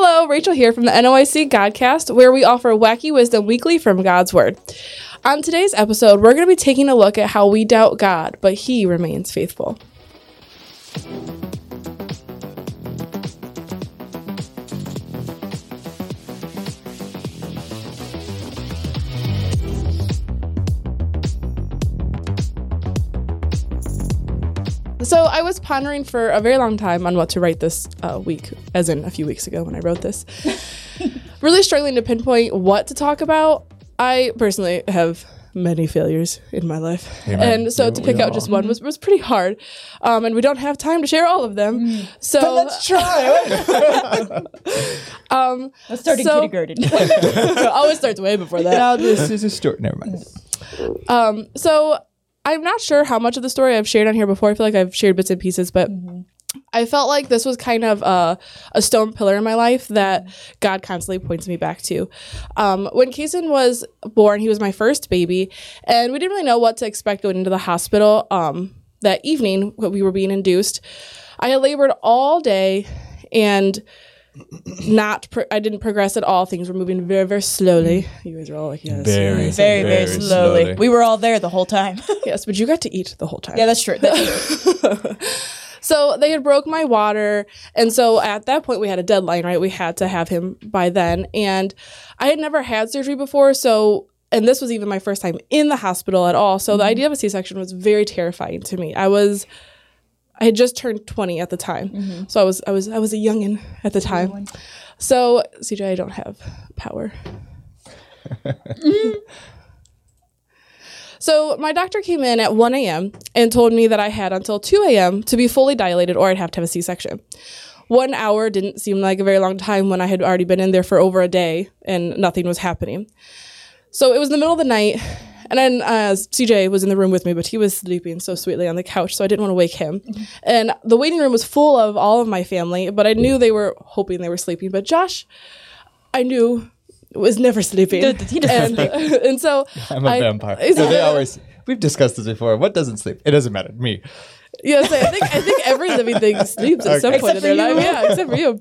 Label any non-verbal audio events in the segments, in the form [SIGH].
Hello, Rachel here from the NOIC Godcast, where we offer wacky wisdom weekly from God's Word. On today's episode, we're going to be taking a look at how we doubt God, but He remains faithful. Was pondering for a very long time on what to write this uh, week, as in a few weeks ago when I wrote this. [LAUGHS] really struggling to pinpoint what to talk about. I personally have many failures in my life, Amen. and so Yeah, to pick out all. just one was was pretty hard. Um, and we don't have time to share all of them. So Let's try. [LAUGHS] um, Let's start in So- kindergarten. [LAUGHS] always starts way before that. now this is a story. Never mind. Um, so I'm not sure how much of the story I've shared on here before. I feel like I've shared bits and pieces, but I felt like this was kind of a, a stone pillar in my life that God constantly points me back to. Um, when Kason was born, he was my first baby, and we didn't really know what to expect going into the hospital. Um, that evening, when we were being induced, I had labored all day and not pro- I didn't progress at all. Things were moving very, very slowly. You guys are all like, yes, Very, yes, very, very, Very slowly. slowly. We were all there the whole time. [LAUGHS] yes, but you got to eat the whole time. yeah, that's true. That's true. [LAUGHS] So they had broke my water, and so at that point we had a deadline, right? We had to have him by then, and I had never had surgery before, so and this was even my first time in the hospital at all. So the mm-hmm. idea of a C-section was very terrifying to me. I was I had just turned 20 at the time. Mm-hmm. So I was I was I was a youngin at the time. So CJ, I don't have power. [LAUGHS] So my doctor came in at 1 a.m. and told me that I had until 2 a.m. to be fully dilated or I'd have to have a C-section. One hour didn't seem like a very long time when I had already been in there for over a day and nothing was happening. So it was the middle of the night, and then uh, CJ was in the room with me, but he was sleeping so sweetly on the couch, so I didn't want to wake him. And the waiting room was full of all of my family, but I knew they were hoping they were sleeping. But Josh, I knew was never sleeping. He doesn't and, [LAUGHS] and so I'm a I- vampire. [LAUGHS] So they always. We've discussed this before. What doesn't sleep? It doesn't matter. Me. Yes, I think I think every living thing [LAUGHS] sleeps at some Okay. point in their Except life. Yeah, except for you.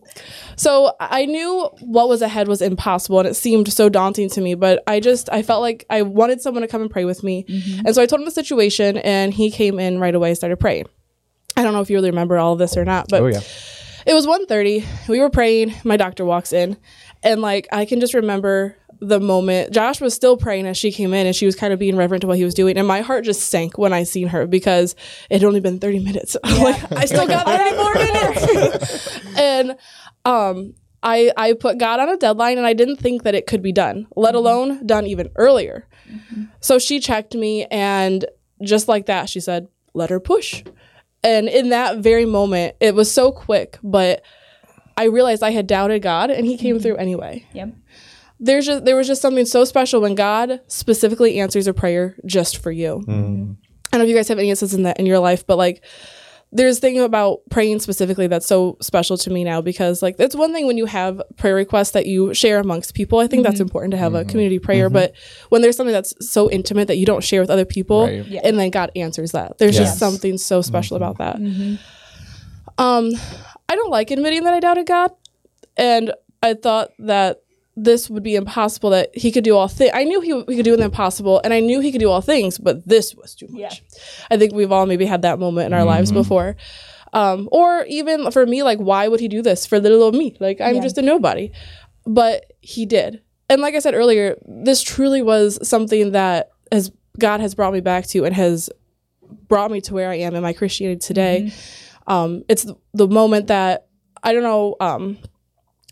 So I knew what was ahead was impossible, and it seemed so daunting to me. But I just I felt like I wanted someone to come and pray with me, and so I told him the situation, and he came in right away, and started praying. I don't know if you really remember all of this or not, but Oh yeah. it was 1.30 we were praying my doctor walks in and like i can just remember the moment josh was still praying as she came in and she was kind of being reverent to what he was doing and my heart just sank when i seen her because it had only been 30 minutes [LAUGHS] I'm like i still got 30 more [LAUGHS] minutes [LAUGHS] and um I, I put God on a deadline and I didn't think that it could be done, let mm-hmm. alone done even earlier. Mm-hmm. So she checked me and just like that, she said, let her push. And in that very moment, it was so quick, but I realized I had doubted God and he came mm-hmm. through anyway. Yep. There's just there was just something so special when God specifically answers a prayer just for you. Mm. I don't know if you guys have any instances in that in your life, but like there's thing about praying specifically that's so special to me now because like it's one thing when you have prayer requests that you share amongst people. I think that's mm-hmm. important to have a mm-hmm. community prayer, mm-hmm. but when there's something that's so intimate that you don't share with other people Right. Yeah. and then God answers that. There's Yes. just something so special about that. Um I don't like admitting that I doubted God and I thought that this would be impossible that he could do all things. I knew he, he could do the impossible and I knew he could do all things, but this was too much. Yeah. I think we've all maybe had that moment in our lives before. Um, or even for me, like, why would he do this for little old me? Like, I'm Yeah. just a nobody. But he did. And like I said earlier, this truly was something that has God has brought me back to and has brought me to where I am in my Christianity today. Um, it's the, the moment that I don't know um,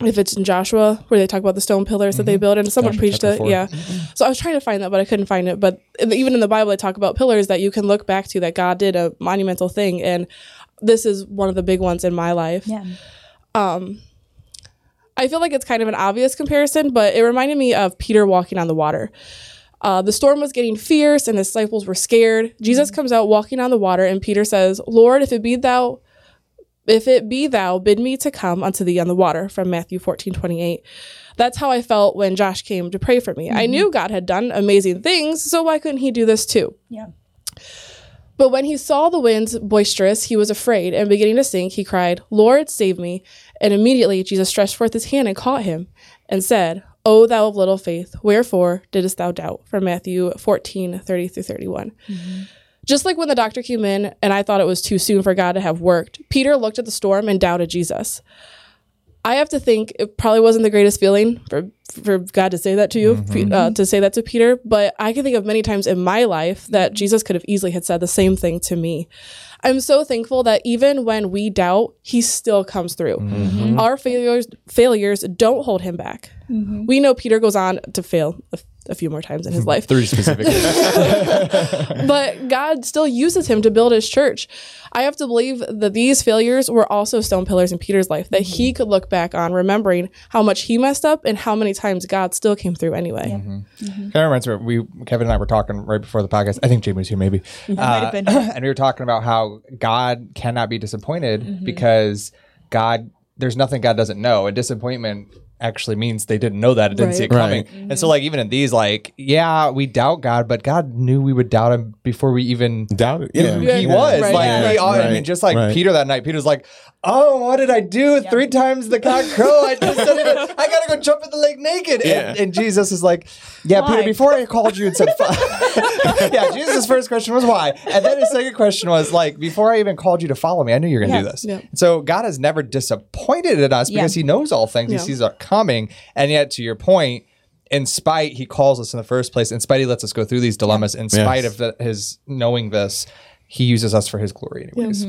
if it's in Joshua where they talk about the stone pillars that they built, and someone Joshua preached chapter it. four. Yeah. So I was trying to find that, but I couldn't find it. But in the- even in the Bible, they talk about pillars that you can look back to that God did a monumental thing, and this is one of the big ones in my life. Yeah. Um, I feel like it's kind of an obvious comparison, but it reminded me of Peter walking on the water. Uh, the storm was getting fierce, and the disciples were scared. Jesus comes out walking on the water, and Peter says, "Lord, if it be thou, if it be thou, bid me to come unto thee on the water." From Matthew fourteen twenty eight. That's how I felt when Josh came to pray for me. I knew mm-hmm. God had done amazing things, so why couldn't He do this too? Yeah. But when he saw the winds boisterous, he was afraid, and beginning to sink, he cried, Lord, save me. And immediately Jesus stretched forth his hand and caught him, and said, O thou of little faith, wherefore didst thou doubt? From Matthew 14, 30 through 31. Mm-hmm. Just like when the doctor came in and I thought it was too soon for God to have worked, Peter looked at the storm and doubted Jesus. I have to think it probably wasn't the greatest feeling for for God to say that to you, mm-hmm. Pe- uh, to say that to Peter. But I can think of many times in my life that Jesus could have easily had said the same thing to me. I'm so thankful that even when we doubt, He still comes through. Mm-hmm. Our failures failures don't hold Him back. Mm-hmm. We know Peter goes on to fail a, a few more times in his hmm. life, Three specifically. [LAUGHS] but God still uses him to build his church. I have to believe that these failures were also stone pillars in Peter's life that he hmm. could look back on, remembering how much he messed up and how many times God still came through anyway. Mm-hmm. Mm-hmm. Kind of reminds me. We Kevin and I were talking right before the podcast. I think Jamie was here, maybe. Mm-hmm. might Uh, have been. [CLEARS THROAT] and we were talking about how God cannot be disappointed because God, there's nothing God doesn't know. And disappointment actually means they didn't know that it didn't see it Right. coming. And so, like even in these, like yeah, we doubt God, but God knew we would doubt Him before we even Doubt it. Yeah. who Yeah. He was. Right. Like Yeah. we all, I mean, just like Right. Peter that night. Peter's like, "Oh, what did I do? Three times the cock crow. I just said it. I gotta go jump in the lake naked." Yeah. And, and Jesus is like, "Yeah, Why? Peter. Before I called you and said, [LAUGHS] yeah." Jesus' first question was why, and then his second question was like, "Before I even called you to follow me, I knew you were gonna Yeah. do this." Yeah. So God has never disappointed in us because Yeah. He knows all things. Yeah. He sees our coming, and yet to your point. In spite, he calls us in the first place. In spite, he lets us go through these dilemmas. In spite Yes. of the, his knowing this, he uses us for his glory, anyways.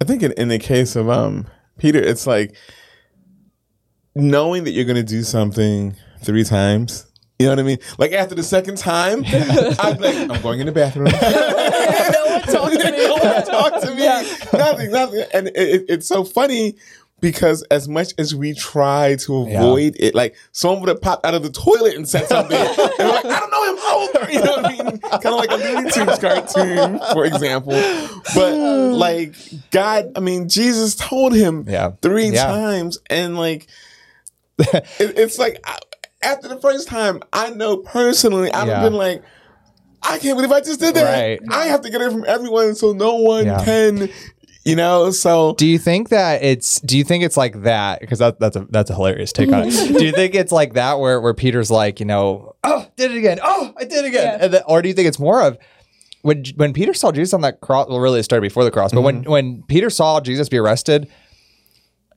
I think in, in the case of um Peter, it's like knowing that you're going to do something three times. You know what I mean? Like after the second time, [LAUGHS] I'm like, I'm going in the bathroom. [LAUGHS] no one talked to me. [LAUGHS] no one talk to me. Nothing, nothing. And it, it, it's so funny because as much as we try to avoid it, like someone would have popped out of the toilet and said something, [LAUGHS] and like, I don't know him. Oh, [LAUGHS] you know what I mean? Kind of like a Looney Tunes cartoon, for example. But [SIGHS] like God, I mean, Jesus told him Yeah. three Yeah. times, and like [LAUGHS] it, it's like after the first time, I know personally, I've Yeah. been like. I can't believe I just did that. Right. I have to get it from everyone so no one Yeah. can, you know. So Do you think that it's? Do you think it's like that? Because that, that's a that's a hilarious take on it. [LAUGHS] do you think it's like that where where Peter's like, you know, oh, did it again. Oh, I did it again. Yeah. And then, or do you think it's more of when when Peter saw Jesus on that cross? Well, really, it started before the cross. But when mm-hmm. when Peter saw Jesus be arrested,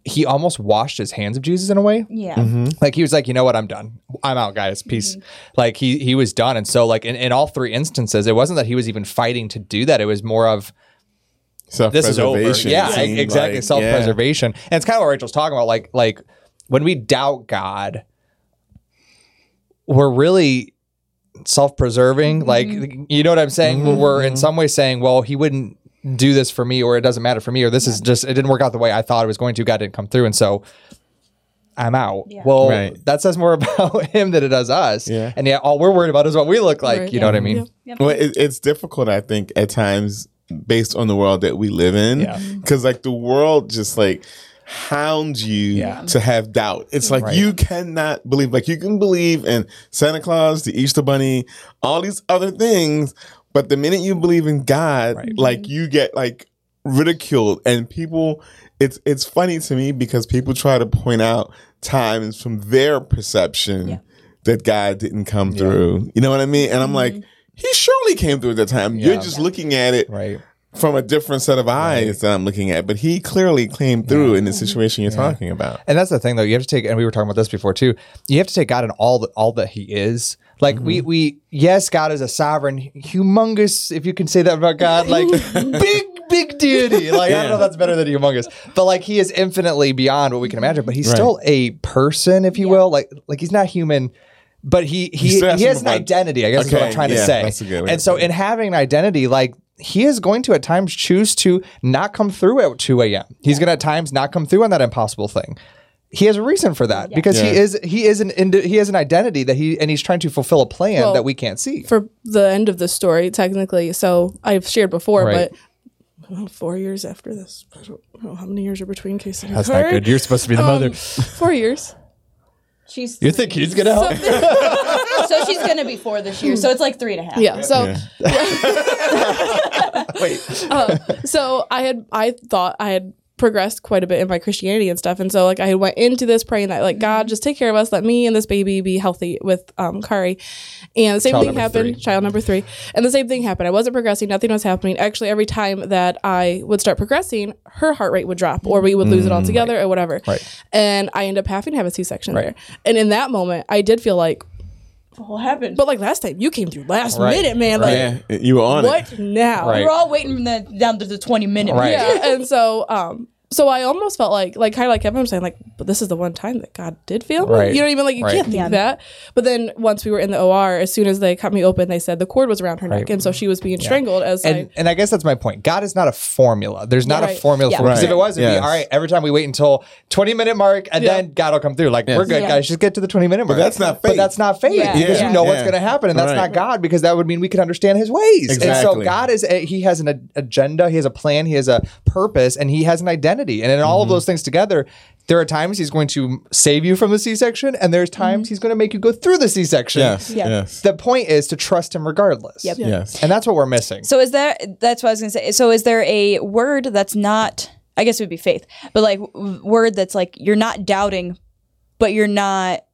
he almost washed his hands of Jesus in a way. Yeah. Mm-hmm. Like he was like, you know what, I'm done. I'm out, guys. Peace. Mm-hmm. Like he he was done. And so like in, in all three instances, it wasn't that he was even fighting to do that. It was more of this is over. self-preservation Yeah, seemed exactly. like- Self preservation, and it's kind of what Rachel's talking about. Like, like when we doubt God, we're really self preserving. Mm-hmm. Like, you know what I'm saying? We're- We're in mm-hmm. some way saying, well, He wouldn't do this for me, or it doesn't matter for me, or this is just it didn't work out the way I thought it was going to. God didn't come through, and so. I'm out. Yeah. Well, Right. that says more [LAUGHS] about him than it does us. Yeah. And yet, all we're worried about is what we look like. Right. You know what I mean? Yeah. Well, it, it's difficult, I think, at times based on the world that we live in. Yeah. Because like the world just like hounds you Yeah. to have doubt. It's like Right. you cannot believe. Like you can believe in Santa Claus, the Easter Bunny, all these other things, but the minute you believe in God, Right. like you get like ridiculed and people. It's it's funny to me because people try to point out times from their perception Yeah. that God didn't come through. You know what I mean? And I'm like, mm-hmm. He surely came through at that time. You're just looking at it Right. from a different set of eyes that I'm looking at. But he clearly came through in the situation you're talking about. And that's the thing, though. You have to take, and we were talking about this before too. You have to take God in all that all that He is. Like we, mm-hmm. we, yes, God is a sovereign, humongous, if you can say that about God, like [LAUGHS] big, big deity. Like I don't know if that's better than humongous, but like He is infinitely beyond what we can imagine. But He's Right. still a person, if you will. Like, like He's not human. But he he, he has has an of identity, I guess is what I'm Okay, trying to say. that's a good and to so in having an identity, like he is going to at times choose to not come through at 2 a.m. He's going to at times not come through on that impossible thing. He has a reason for that because he is he is an indi- he has an identity that he and he's trying to fulfill a plan Well, that we can't see. For the end of the story, technically, so I've shared before, Right. but well, four years after this, I don't know how many years are between Casey and That's Kurt. not good. You're supposed to be the mother. Um, four years. She's You think he's gonna help? [LAUGHS] so she's gonna be four this year. So it's like three and a half. Yeah. So Yeah. [LAUGHS] Wait. Um, so I had I thought I had progressed quite a bit in my Christianity and stuff. And so like I went into this praying that like God just take care of us, let me and this baby be healthy with um Kari. And the same Child thing happened, three. child number three. And the same thing happened. I wasn't progressing, nothing was happening. Actually, every time that I would start progressing, her heart rate would drop or we would lose it altogether or whatever. Mm, Right. And I ended up having to have a C section Right. there. And in that moment I did feel like, What happened? but like last time you came through last Right. minute, man. Like Yeah, you were on it. what now? Right. We're all waiting from the down to the twenty minute. Right. yeah and so um so I almost felt like like kind of like Kevin was saying like but this is the one time that God did feel me Right. you know what I mean like you Right. can't think Yeah. that but then once we were in the OR as soon as they cut me open they said the cord was around her neck and so she was being strangled as and I and I guess that's my point. God is not a formula. There's not Right. a formula Yeah. for because if it was, it'd Yes. be all right. Every time we wait until 20 minute mark, and Yeah. then God will come through. Like we're good, Yeah. guys. Just get to the 20 minute mark. that's not But faith. that's not faith Yeah. because Yeah. you know what's going to happen, and that's Right. not God because that would mean we could understand His ways. And so God is a, He has an agenda, He has a plan, He has a purpose, and He has an identity. And in all of Mm-hmm. those things together, there are times He's going to save you from the C section, and there's times He's going to make you go through the C section. Yes. Yeah. Yes. The point is to trust Him regardless. Yep. Yes. And that's what we're missing. So is there? That's what I was gonna say. So is there a word that's not? I guess it would be faith, but like word that's like you're not doubting, but you're not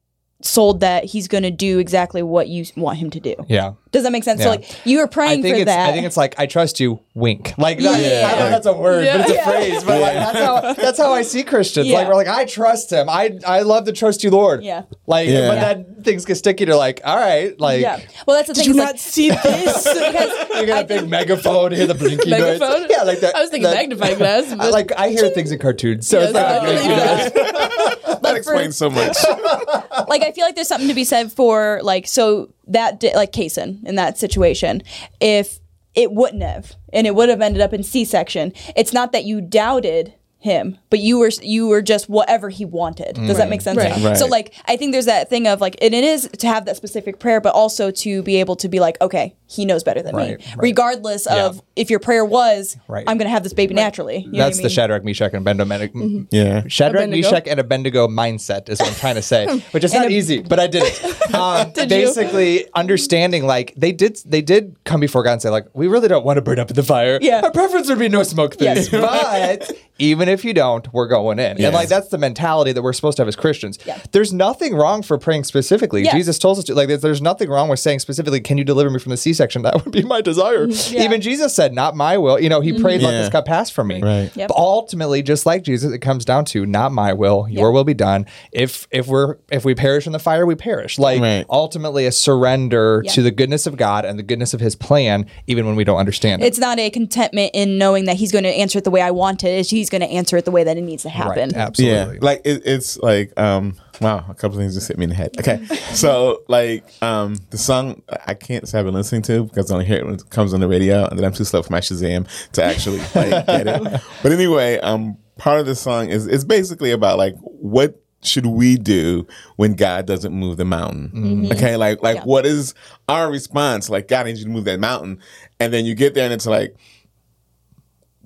sold that he's gonna do exactly what you want him to do. yeah. Does that make sense? So Yeah. like you were I praying think for it's that. I think it's like I trust you. Wink. Like that, Yeah. I don't know that's a word, but it's a Yeah. phrase. But like that's how [LAUGHS] that's how I see Christians. Like Yeah. we're like I trust him. I I love to trust you, Lord. Yeah. Like Yeah. but Yeah. then things get sticky to like all right like. yeah. Well, that's the did thing. you is, not like, see [LAUGHS] this [LAUGHS] because You got a big megaphone, hear the blinky noise. megaphone Yeah, like that. I was thinking that- magnifying glass I, but like I hear things in cartoons, so it's Yes, like I believe that. That explains so much. like I feel like there's something to be said for like so that di- like In that situation. If it wouldn't have and it would have ended up in C-section it's not that you doubted him but you were you were just whatever he wanted does that make sense Right. Right. so like I think there's that thing of like and it is to have that specific prayer but also to be able to be like okay he knows better than Right, me right. regardless Yeah. of if your prayer was Right. I'm gonna have this baby naturally You know what That's the mean? Shadrach, Meshach, and Abednego. Yeah. Shadrach, Abednego? Meshach, and Abednego mindset is what I'm trying to say, [LAUGHS] which is not Ab- easy, but I did it. [LAUGHS] Um, you? basically, understanding like they did, they did come before God and say like, we really don't want to burn up in the fire. Yeah. our preference would be no smoke things, [LAUGHS] but even if you don't, we're going in, Yes. and like that's the mentality that we're supposed to have as Christians. Yeah. There's nothing wrong for praying specifically. Yeah. Jesus told us to like. There's, there's nothing wrong with saying specifically, "Can you deliver me from the C-section?" [LAUGHS] That would be my desire. Mm-hmm. Even Jesus said, "Not my will." You know, he mm-hmm. prayed, "Let Yeah. this cup pass from me." Right. Yep. But ultimately, just like Jesus, it comes down to not my will, your Yeah. will be done. If if we're if we perish in the fire, we perish. Like Right. ultimately a surrender Yeah. to the goodness of God and the goodness of his plan, even when we don't understand it. it's not a contentment in knowing that he's going to answer it the way I want it. It's he's going to answer it the way that it needs to happen. Right. Absolutely. Yeah, like it, it's like um wow, a couple things just hit me in the head. Okay, [LAUGHS] so like um the song I can't say I've been listening to because I only hear it when it comes on the radio, and then I'm too slow for my Shazam to actually [LAUGHS] like get it. But anyway, um part of the song is it's basically about like what should we do when God doesn't move the mountain? Okay, like like Yeah. what is our response? Like God needs you to move that mountain, and then you get there and it's like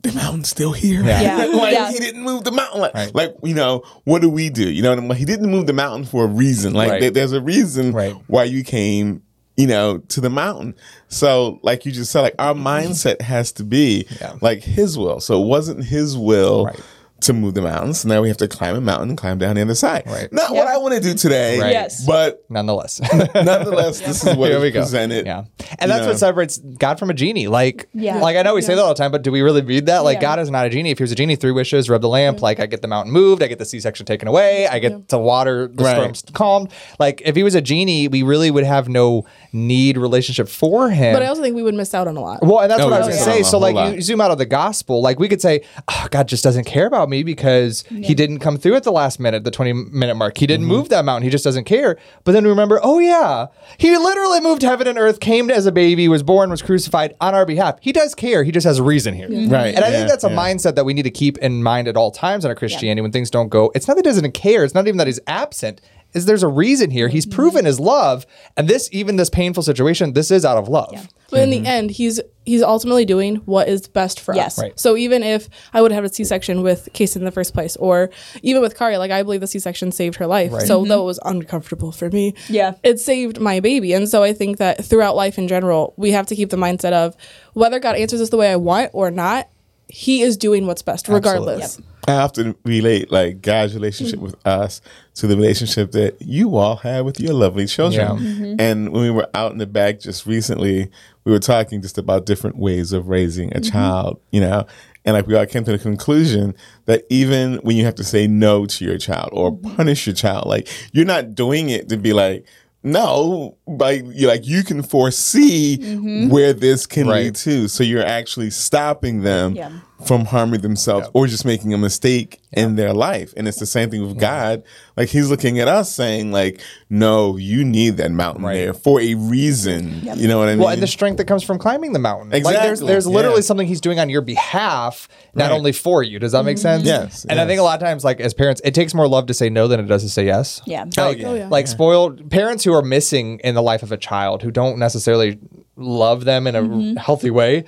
the mountain's still here. Yeah. [LAUGHS] like Yeah. he didn't move the mountain. Like, Right. like you know, what do we do? You know, what I mean? he didn't move the mountain for a reason. Like Right. there- there's a reason Right. why you came. You know, to the mountain. So, like you just said, like our mindset has to be Yeah. like His will. So it wasn't His will Right. To move the mountain. So now we have to climb a mountain and climb down the other side. Right. Not what I want to do today. Right. Yes. But Nonetheless. [LAUGHS] nonetheless, this is what Here is we go. presented. Yeah, and that's know. what separates God from a genie. Like, Yeah. like I know we say that all the time, but do we really mean that? Like, Yeah. God is not a genie. If he was a genie, three wishes, rub the lamp. Mm-hmm. Like, I get the mountain moved, I get the C-section taken away, I get the water, the Right. storms calmed. Like, if he was a genie, we really would have no need relationship for him. but I also think we would miss out on a lot Well, and that's Oh, what I was going to say. So, like, lot. you zoom out of the gospel, like, we could say, oh, God just doesn't care about me because he didn't come through at the last minute, the 20 minute mark. He Mm-hmm. didn't move that mountain. He just doesn't care. But then we remember, oh, yeah, he literally moved heaven and earth, came as a baby, was born, was crucified on our behalf. He does care. He just has a reason here. Right. And I Yeah, think that's a yeah. mindset that we need to keep in mind at all times in our Christianity when things don't go. It's not that he doesn't care. It's not even that he's absent. Is there's a reason here. He's proven his love, and this even this painful situation, this is out of love. But in the mm-hmm. end, he's he's ultimately doing what is best for Yes. us. Right. So even if I would have had a C-section with Case in the first place, or even with Kari, like I believe the C-section saved her life. So mm-hmm. though it was uncomfortable for me, Yeah. it saved my baby. And so I think that throughout life in general, we have to keep the mindset of whether God answers us the way I want or not, He is doing what's best, regardless. I often relate like God's relationship with us to the relationship that you all have with your lovely children. Yeah. Mm-hmm. And when we were out in the back just recently, we were talking just about different ways of raising a mm-hmm. child, you know. And like we all came to the conclusion that even when you have to say no to your child or mm-hmm. punish your child, like you're not doing it to be like, no, like you like you can foresee mm-hmm. where this can Right. lead to. So you're actually stopping them Yeah. From harming themselves or just making a mistake in their life. And it's the same thing with God. Like he's looking at us saying, like, no, you need that mountain Right. there for a reason. You know what I mean? Well, and the strength that comes from climbing the mountain. Like there's Exactly, there's literally yeah. something he's doing on your behalf, not Right. only for you. Does that make sense? Yes, And I think a lot of times, like as parents, it takes more love to say no than it does to say yes. Yeah. Oh, Like, yeah. Oh, yeah. like spoiled parents who are missing in the life of a child who don't necessarily love them in a Mm-hmm. healthy way,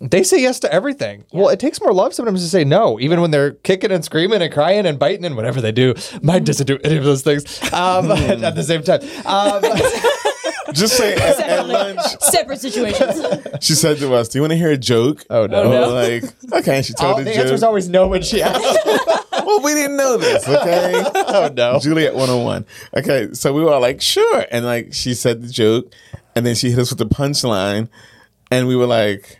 they say yes to everything. Well, it takes more love sometimes to say no, even when they're kicking and screaming and crying and biting and whatever they do. Mine doesn't do any of those things um, [LAUGHS] at the same time. Um, [LAUGHS] just say at, at lunch, Separate situations. [LAUGHS] she said to us, Do you want to hear a joke? Oh, no. And we're like, okay. And she told oh, the the joke. answer is always no when she asks. well, we didn't know this, okay? oh no. Juliet 101. Okay, so we were all like, sure. And like she said the joke, and then she hit us with the punchline, and we were like,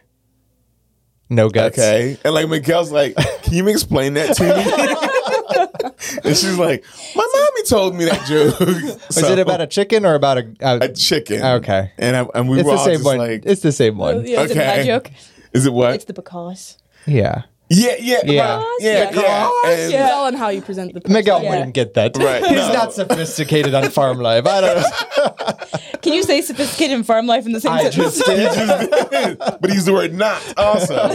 No guts. Okay. And like Miguel's like, can you explain that to me? [LAUGHS] and she's like, my mommy told me that joke. [LAUGHS] Is it about a chicken or about a? a, a chicken? Okay. And I, and we it's were the all same just one. like, it's the same one. Oh, yeah. Is it my okay. joke? Is it what? It's the because. Yeah. Yeah, yeah, Yeah. right. yeah, yeah. And- It's all in how you present the Miguel Yeah. wouldn't get that. Right. [LAUGHS] He's No. not sophisticated on farm life. I don't know. [LAUGHS] Can you say sophisticated and farm life in the same I sentence? just did. [LAUGHS] but he's the word not also.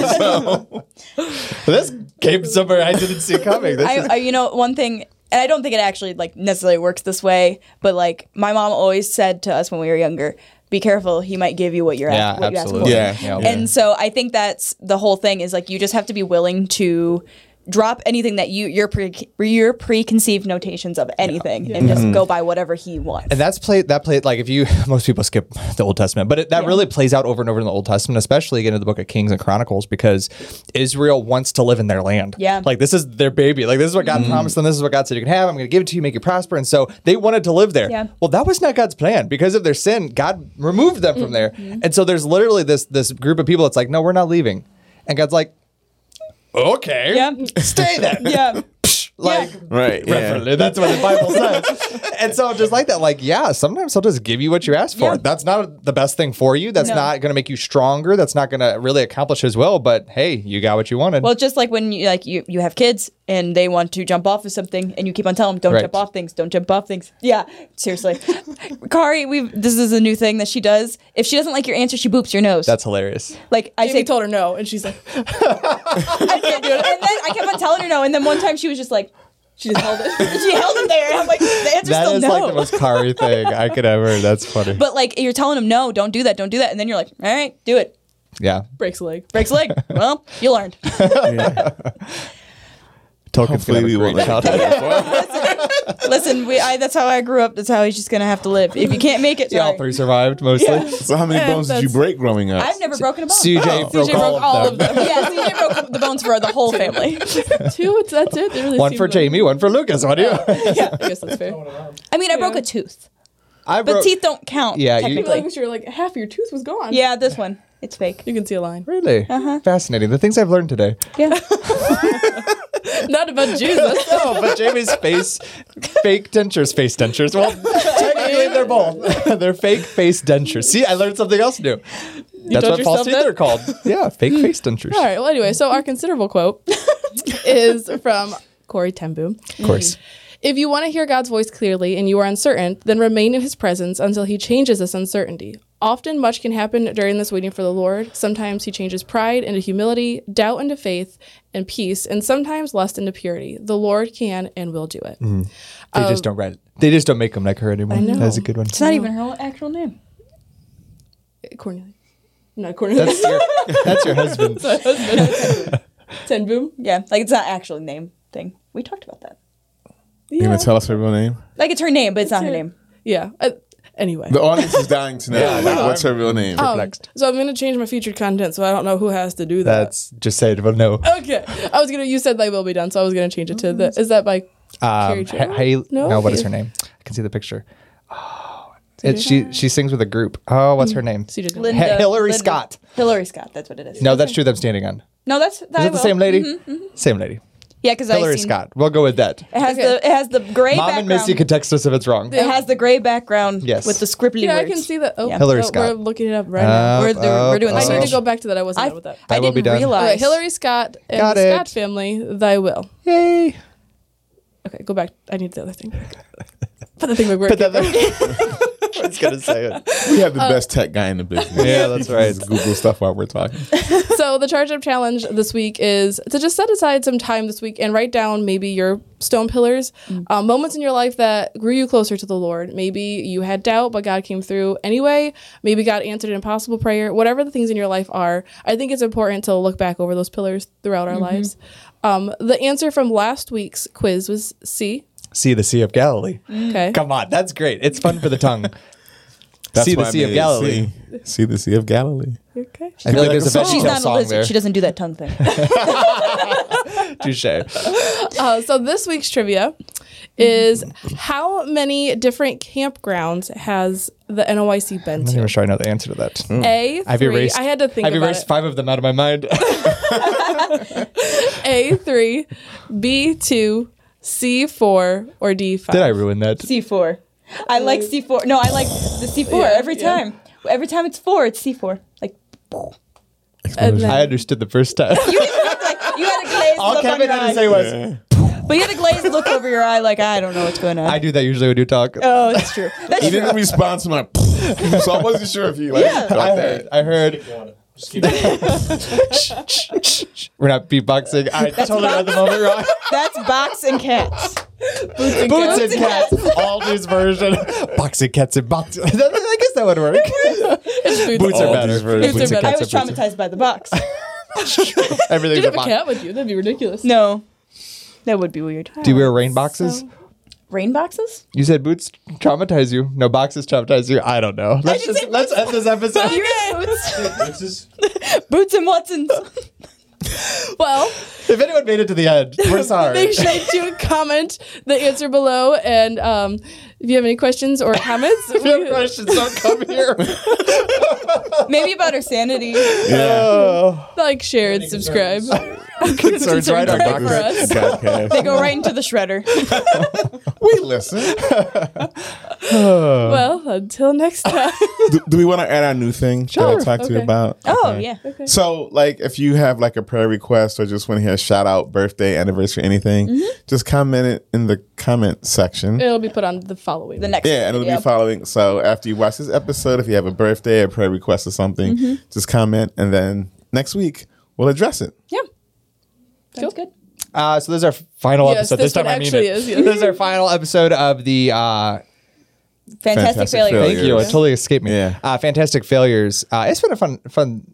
So this came somewhere I didn't see coming. This I, is- I, you know, one thing, and I don't think it actually like necessarily works this way, but like my mom always said to us when we were younger, "Be careful, he might give you what you're yeah, ask, what you ask absolutely. for." Yeah. Yeah. And so I think that's the whole thing is like you just have to be willing to drop anything that you your pre, your preconceived notations of anything and just mm-hmm. go by whatever he wants. And that's played. That played like if you [LAUGHS] most people skip the Old Testament, but it, that really plays out over and over in the Old Testament, especially again in the Book of Kings and Chronicles, because Israel wants to live in their land. Yeah. like this is their baby. Like this is what God mm. promised them. This is what God said you can have. I'm going to give it to you, make you prosper. And so they wanted to live there. Yeah. Well, that was not God's plan because of their sin. God removed them from there, mm-hmm. and so there's literally this this group of people that's like, no, we're not leaving, and God's like, okay, Yeah. stay there. [LAUGHS] yeah. Like right, yeah. That's what the Bible says. [LAUGHS] and so just like that, like, yeah, sometimes he'll just give you what you ask for. Yeah. That's not the best thing for you. That's No. not going to make you stronger. That's not going to really accomplish his will. But hey, you got what you wanted. Well, just like when you like you, you have kids and they want to jump off of something and you keep on telling them don't Right. jump off things, don't jump off things. Yeah, seriously. [LAUGHS] Kari, we this is a new thing that she does. If she doesn't like your answer, she boops your nose. that's hilarious. like I Jamie say told her no, and she's like, [LAUGHS] I can't do it. And then I kept on telling her no, and then one time she was just like she just held it. [LAUGHS] she held it there. And I'm like, the answer's That still is no. like the most Kari thing I could ever. That's funny. but like you're telling them no, don't do that, don't do that, and then you're like, all right, do it. yeah. Breaks a leg. Breaks a leg. well, you learned. Tolkien's Hopefully gonna we have a won't great let childhood. Listen, we I, that's how I grew up. That's how he's just gonna have to live. If you can't make it, Yeah, all three survived mostly. Yeah. So how many Yeah, bones did you break growing up? I've never broken a bone. CJ broke, CJ all, broke all of of them. them. [LAUGHS] yeah, CJ broke the bones for the whole [LAUGHS] family. [LAUGHS] Two, it's, that's it. Really One for Jamie, one for Lucas. What do you? I guess that's fair. I mean, I broke a tooth, I but broke. teeth don't count. Yeah, you- I feel technically. like you're like half your tooth was gone. yeah, this one, it's fake. you can see a line. Really Uh-huh. fascinating. The things I've learned today. Yeah, About Jesus. [LAUGHS] No, but Jamie's face, fake dentures, face dentures. Well, technically they're both. [LAUGHS] they're fake face dentures. See, I learned something else new. That's what false teeth that? are called. [LAUGHS] Yeah, fake face dentures. All right. Well, anyway, so our considerable quote is from Corrie Ten Boom. Of course. If you want to hear God's voice clearly and you are uncertain, then remain in his presence until he changes this uncertainty. Often much can happen during this waiting for the Lord. Sometimes he changes pride into humility, doubt into faith and peace, and sometimes lust into purity. The Lord can and will do it. Mm-hmm. They just um, don't write it. They just don't make them like her anymore. I know. That's a good one. it's not even her actual name. Cornelia. Not Cornelia. That's your, that's your husband. [LAUGHS] [LAUGHS] [LAUGHS] Ten boom. Yeah, like it's not actually name thing. We talked about that. You gonna tell us her real name? Like it's her name, but it's not her name. Yeah. Uh, anyway. The audience is dying to know. [LAUGHS] Yeah, like, what's her real name? Um, so I'm gonna change my featured content, so I don't know who has to do that. That's just say it, but no. okay. I was gonna. You said they will be done, so I was gonna change it to the. Is that by? Um, Carrie Ha- Haley- No? no, what is her name? I can see the picture. Oh, it's she. She sings with a group. Oh, what's her name? CJ Glenn. Linda, Hillary Linda- Scott. Hillary Scott. That's what it is. No, that's true. that I'm standing on. No, that's that Is it the will. same lady? Mhm. Same lady. Yeah, because I Hillary seen, Scott. We'll go with that. It has Okay. the it has the gray Mom background. and Missy could text us if it's wrong. it has the gray background Yes. with the scribbly Yeah, I can see that. Oh, Yeah. Hillary oh, Scott. We're looking it up right now. Uh, We're- we're- we're doing uh, the I need uh, to go back to that. I wasn't I, with that. I I didn't be done. realize. Okay, Hillary Scott and Got the it. Scott family. Thy will. Yay. Okay, go back. I need the other thing. Put the thing back where Put it that came there. [LAUGHS] [LAUGHS] I was gonna say it. We have the best tech guy in the business. Yeah, that's right. Just Google stuff while we're talking. [LAUGHS] so the charge up challenge this week is to just set aside some time this week and write down maybe your stone pillars um, moments in your life that grew you closer to the lord maybe you had doubt but god came through anyway maybe god answered an impossible prayer whatever the things in your life are i think it's important to look back over those pillars throughout our lives um, the answer from last week's quiz was c See the Sea of Galilee. okay Come on, that's great. It's fun for the tongue. [LAUGHS] That's See the why I Sea of made it Galilee. See, see the Sea of Galilee. okay I feel like there's a song. She's tale not a song lizard. there. She doesn't do that tongue thing. [LAUGHS] [LAUGHS] Touche. Uh, so this week's trivia is how many different campgrounds has the NOIC been to? I'm not to? even sure I know the answer to that. A I've three. erased. I had to think I've about erased it. five of them out of my mind. A three, B two, C four, or D five. Did I ruin that? C4. I like uh, C4. No, I like the C4 Yeah, every yeah. time. Every time it's four, it's C4. Like And then- I understood the first time. you had a [LAUGHS] glazed All look on Kevin your had to say was, [LAUGHS] But you had a glazed look over your eye, like I don't know what's going on. I do that usually when you talk. oh, that's true. [LAUGHS] That's He true. didn't respond to my. so I wasn't sure if he like. Yeah. I that. heard. I heard. Just keep going. We're not beatboxing. I totally read the moment wrong. [LAUGHS] That's box and cats. Boots and Boots cats. and cats. Aldi's version. Boxing cats and boxing. [LAUGHS] I guess that would work. Boots. Boots are Aldi's better. version. Boots are I was traumatized by the box. [LAUGHS] Everything's You'd a have a cat with you. That'd be ridiculous. No, that would be weird. Do you wear rain boxes? So- Rain boxes? You said boots traumatize you. No boxes traumatize you. I don't know. Let's just let's end this episode. Boots. This is [LAUGHS] Boots and Watsons. [LAUGHS] Well, if anyone made it to the end, we're [LAUGHS] sorry. make sure to comment the answer below, and um, if you have any questions or comments, if you have we- questions, don't come here. Maybe about our sanity. Yeah. Oh, like, share, and subscribe. concerns right on right Dr. for us. Godcast. They go right into the shredder. We listen. [LAUGHS] Well, until next [LAUGHS] time. do, do we want to add our new thing that I Sure. talked to you about? Oh, Okay. yeah. So, like, if you have like a prayer request or just want to hear a shout out, birthday, anniversary, anything, Mm-hmm. just comment it in the comment section. It'll be put on the following. The next Yeah, and it'll be following. So after you watch this episode, if you have a birthday, a prayer request, or something, Mm-hmm. just comment, and then next week we'll address it. Yeah. Sounds good. Uh, so this is our final Yes, episode. this This, time one I mean actually it. is, [LAUGHS] yes. This is our final episode of the. Uh, Fantastic, Fantastic failure. failure. thank you. It totally escaped me. Yeah. Uh, Fantastic failures. Uh, it's been a fun, fun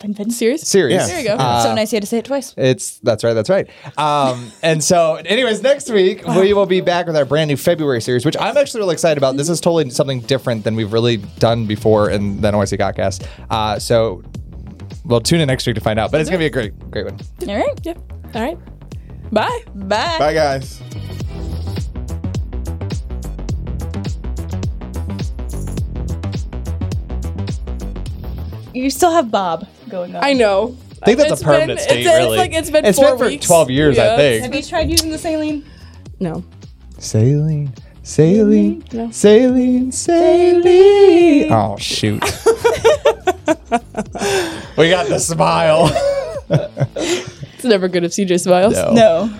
Fin- fin- Serious? series. Yeah. There you go. Uh, so nice you had to say it twice. It's that's right, that's right. Um, and so, anyways, next week we will be back with our brand new February series, which I'm actually really excited about. This is totally something different than we've really done before in the NYC Godcast. Uh, so, we'll tune in next week to find out. But it's gonna be a great, great one. All right. Yeah. All right. Bye. Bye. Bye, guys. You still have Bob going on. I know. I think that's It's a permanent been- state, it's, really. It's like it's been It's four been for weeks. 12 years, I think. Have you tried using the saline? No. Saline, saline, No. saline, sailing. Oh shoot! [LAUGHS] we got the smile. [LAUGHS] It's never good if CJ smiles. No. No.